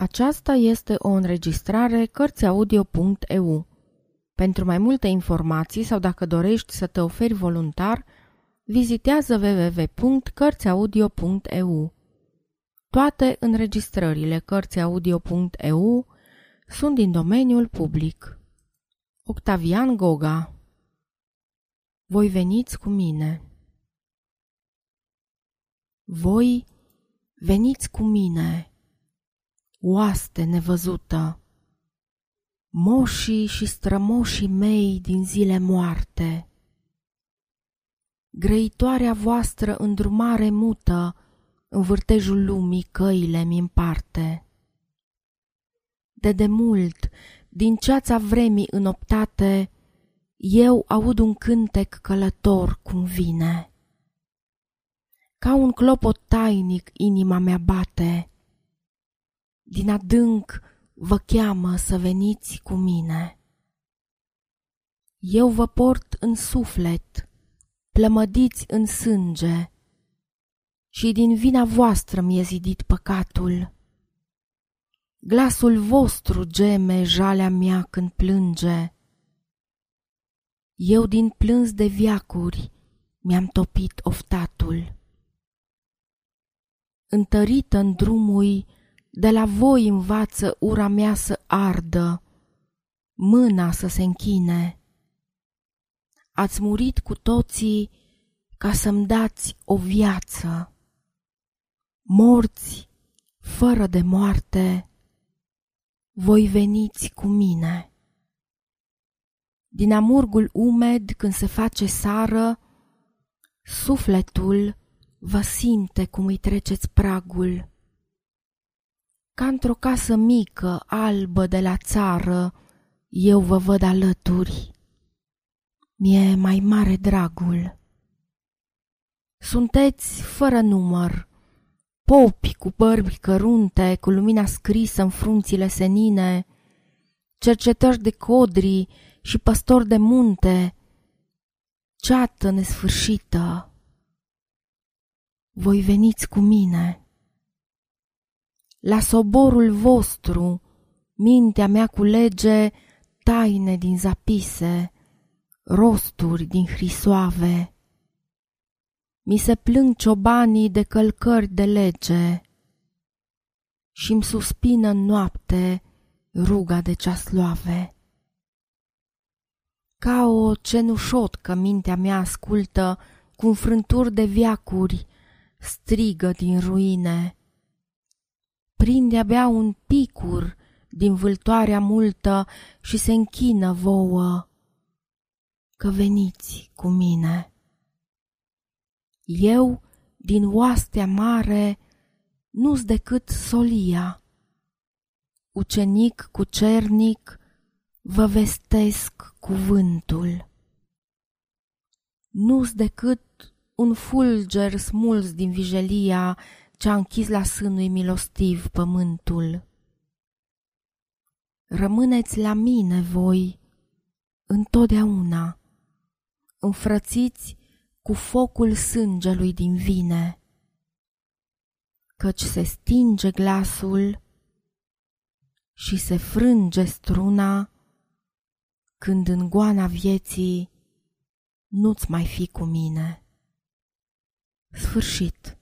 Aceasta este o înregistrare Cărțiaudio.eu. Pentru mai multe informații sau dacă dorești să te oferi voluntar, vizitează www.cărțiaudio.eu. Toate înregistrările Cărțiaudio.eu sunt din domeniul public. Octavian Goga Voi veniți cu mine Voi veniți cu mine oaste nevăzută. Moșii și strămoșii mei din zile moarte. Grăitoarea voastră îndrumare mută, în vârtejul lumii căile mi împarte. De demult, din ceața vremii înoptate, eu aud un cântec călător cum vine. Ca un clopot tainic inima mea bate, din adânc vă cheamă să veniți cu mine. Eu vă port în suflet, plămădiți în sânge, și din vina voastră mi-e zidit păcatul. Glasul vostru geme jalea mea când plânge. Eu din plâns de viacuri mi-am topit oftatul. Întărită în drumul de la voi învață ura mea să ardă, mâna să se închine. Ați murit cu toții ca să-mi dați o viață. Morți, fără de moarte, voi veniți cu mine. Din amurgul umed când se face sară, sufletul vă simte cum îi treceți pragul ca într-o casă mică, albă de la țară, eu vă văd alături. Mi-e mai mare dragul. Sunteți fără număr, popi cu bărbi cărunte, cu lumina scrisă în frunțile senine, cercetări de codri și păstori de munte, ceată nesfârșită. Voi veniți cu mine. La soborul vostru, mintea mea culege taine din zapise, rosturi din hrisoave. Mi se plâng ciobanii de călcări de lege și-mi suspină în noapte ruga de ceasloave. Ca o cenușotcă mintea mea ascultă, cu frânturi de viacuri, strigă din ruine prinde abia un picur din vâltoarea multă și se închină vouă, că veniți cu mine. Eu, din oastea mare, nu-s decât solia. Ucenic cu cernic, vă vestesc cuvântul. Nu-s decât un fulger smuls din vijelia ce-a închis la sânui milostiv pământul. Rămâneți la mine voi întotdeauna, înfrățiți cu focul sângelui din vine, căci se stinge glasul și se frânge struna când în goana vieții nu-ți mai fi cu mine. Sfârșit.